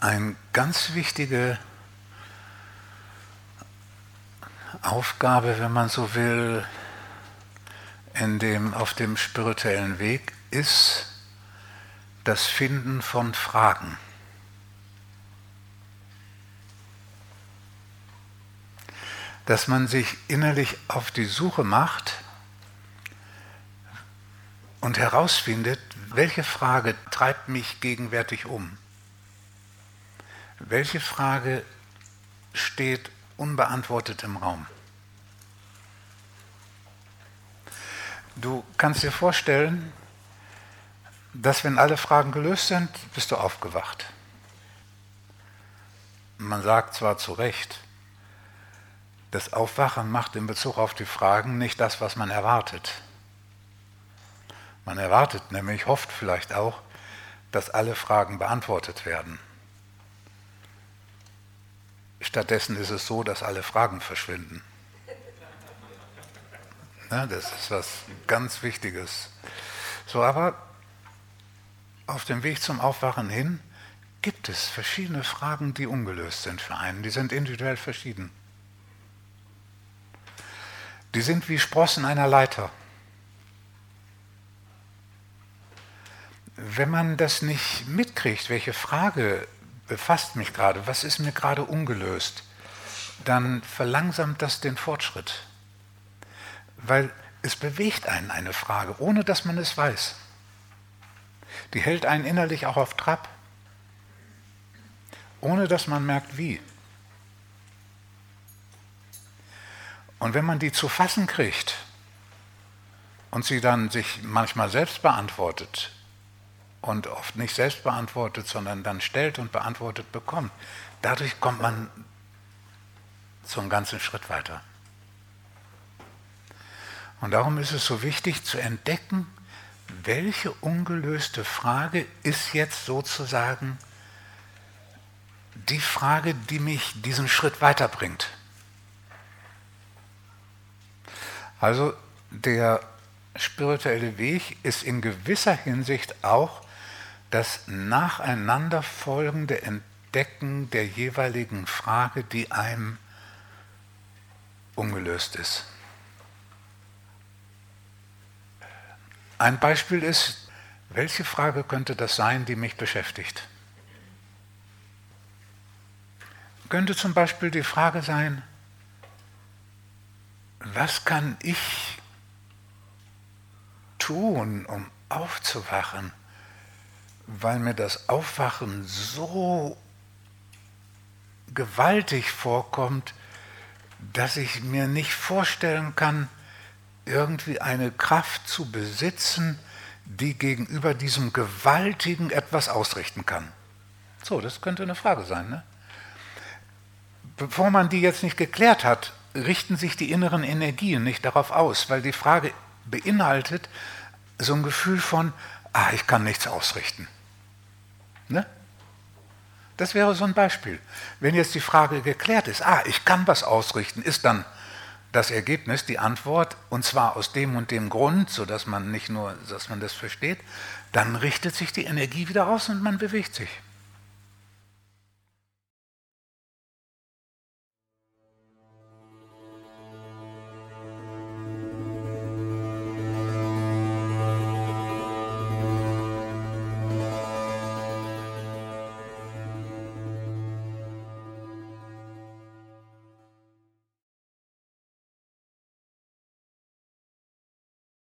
eine ganz wichtige Aufgabe, wenn man so will, in dem, auf dem spirituellen Weg ist das Finden von Fragen. Dass man sich innerlich auf die Suche macht und herausfindet, welche Frage treibt mich gegenwärtig um. Welche Frage steht unbeantwortet im Raum? Du kannst dir vorstellen, dass wenn alle Fragen gelöst sind, bist du aufgewacht. Man sagt zwar zu Recht, das Aufwachen macht in Bezug auf die Fragen nicht das, was man erwartet. Man erwartet nämlich, hofft vielleicht auch, dass alle Fragen beantwortet werden. Stattdessen ist es so, dass alle Fragen verschwinden. Ja, das ist was ganz Wichtiges. So, aber auf dem Weg zum Aufwachen hin gibt es verschiedene Fragen, die ungelöst sind für einen. Die sind individuell verschieden. Die sind wie Sprossen einer Leiter. Wenn man das nicht mitkriegt, welche Frage befasst mich gerade, was ist mir gerade ungelöst, dann verlangsamt das den Fortschritt. Weil es bewegt einen eine Frage, ohne dass man es weiß. Die hält einen innerlich auch auf Trab, ohne dass man merkt, wie. Und wenn man die zu fassen kriegt und sie dann sich manchmal selbst beantwortet, und oft nicht selbst beantwortet, sondern dann stellt und beantwortet bekommt. Dadurch kommt man zum ganzen Schritt weiter. Und darum ist es so wichtig zu entdecken, welche ungelöste Frage ist jetzt sozusagen die Frage, die mich diesen Schritt weiterbringt. Also der spirituelle Weg ist in gewisser Hinsicht auch das nacheinanderfolgende Entdecken der jeweiligen Frage, die einem ungelöst ist. Ein Beispiel ist, welche Frage könnte das sein, die mich beschäftigt? Könnte zum Beispiel die Frage sein, was kann ich tun, um aufzuwachen? Weil mir das Aufwachen so gewaltig vorkommt, dass ich mir nicht vorstellen kann, irgendwie eine Kraft zu besitzen, die gegenüber diesem Gewaltigen etwas ausrichten kann. So, das könnte eine Frage sein. Ne? Bevor man die jetzt nicht geklärt hat, richten sich die inneren Energien nicht darauf aus, weil die Frage beinhaltet so ein Gefühl von, ah, ich kann nichts ausrichten. Ne? Das wäre so ein Beispiel. Wenn jetzt die Frage geklärt ist, ah, ich kann was ausrichten, ist dann das Ergebnis, die Antwort, und zwar aus dem und dem Grund, sodass man nicht nur, dass man das versteht, dann richtet sich die Energie wieder aus und man bewegt sich.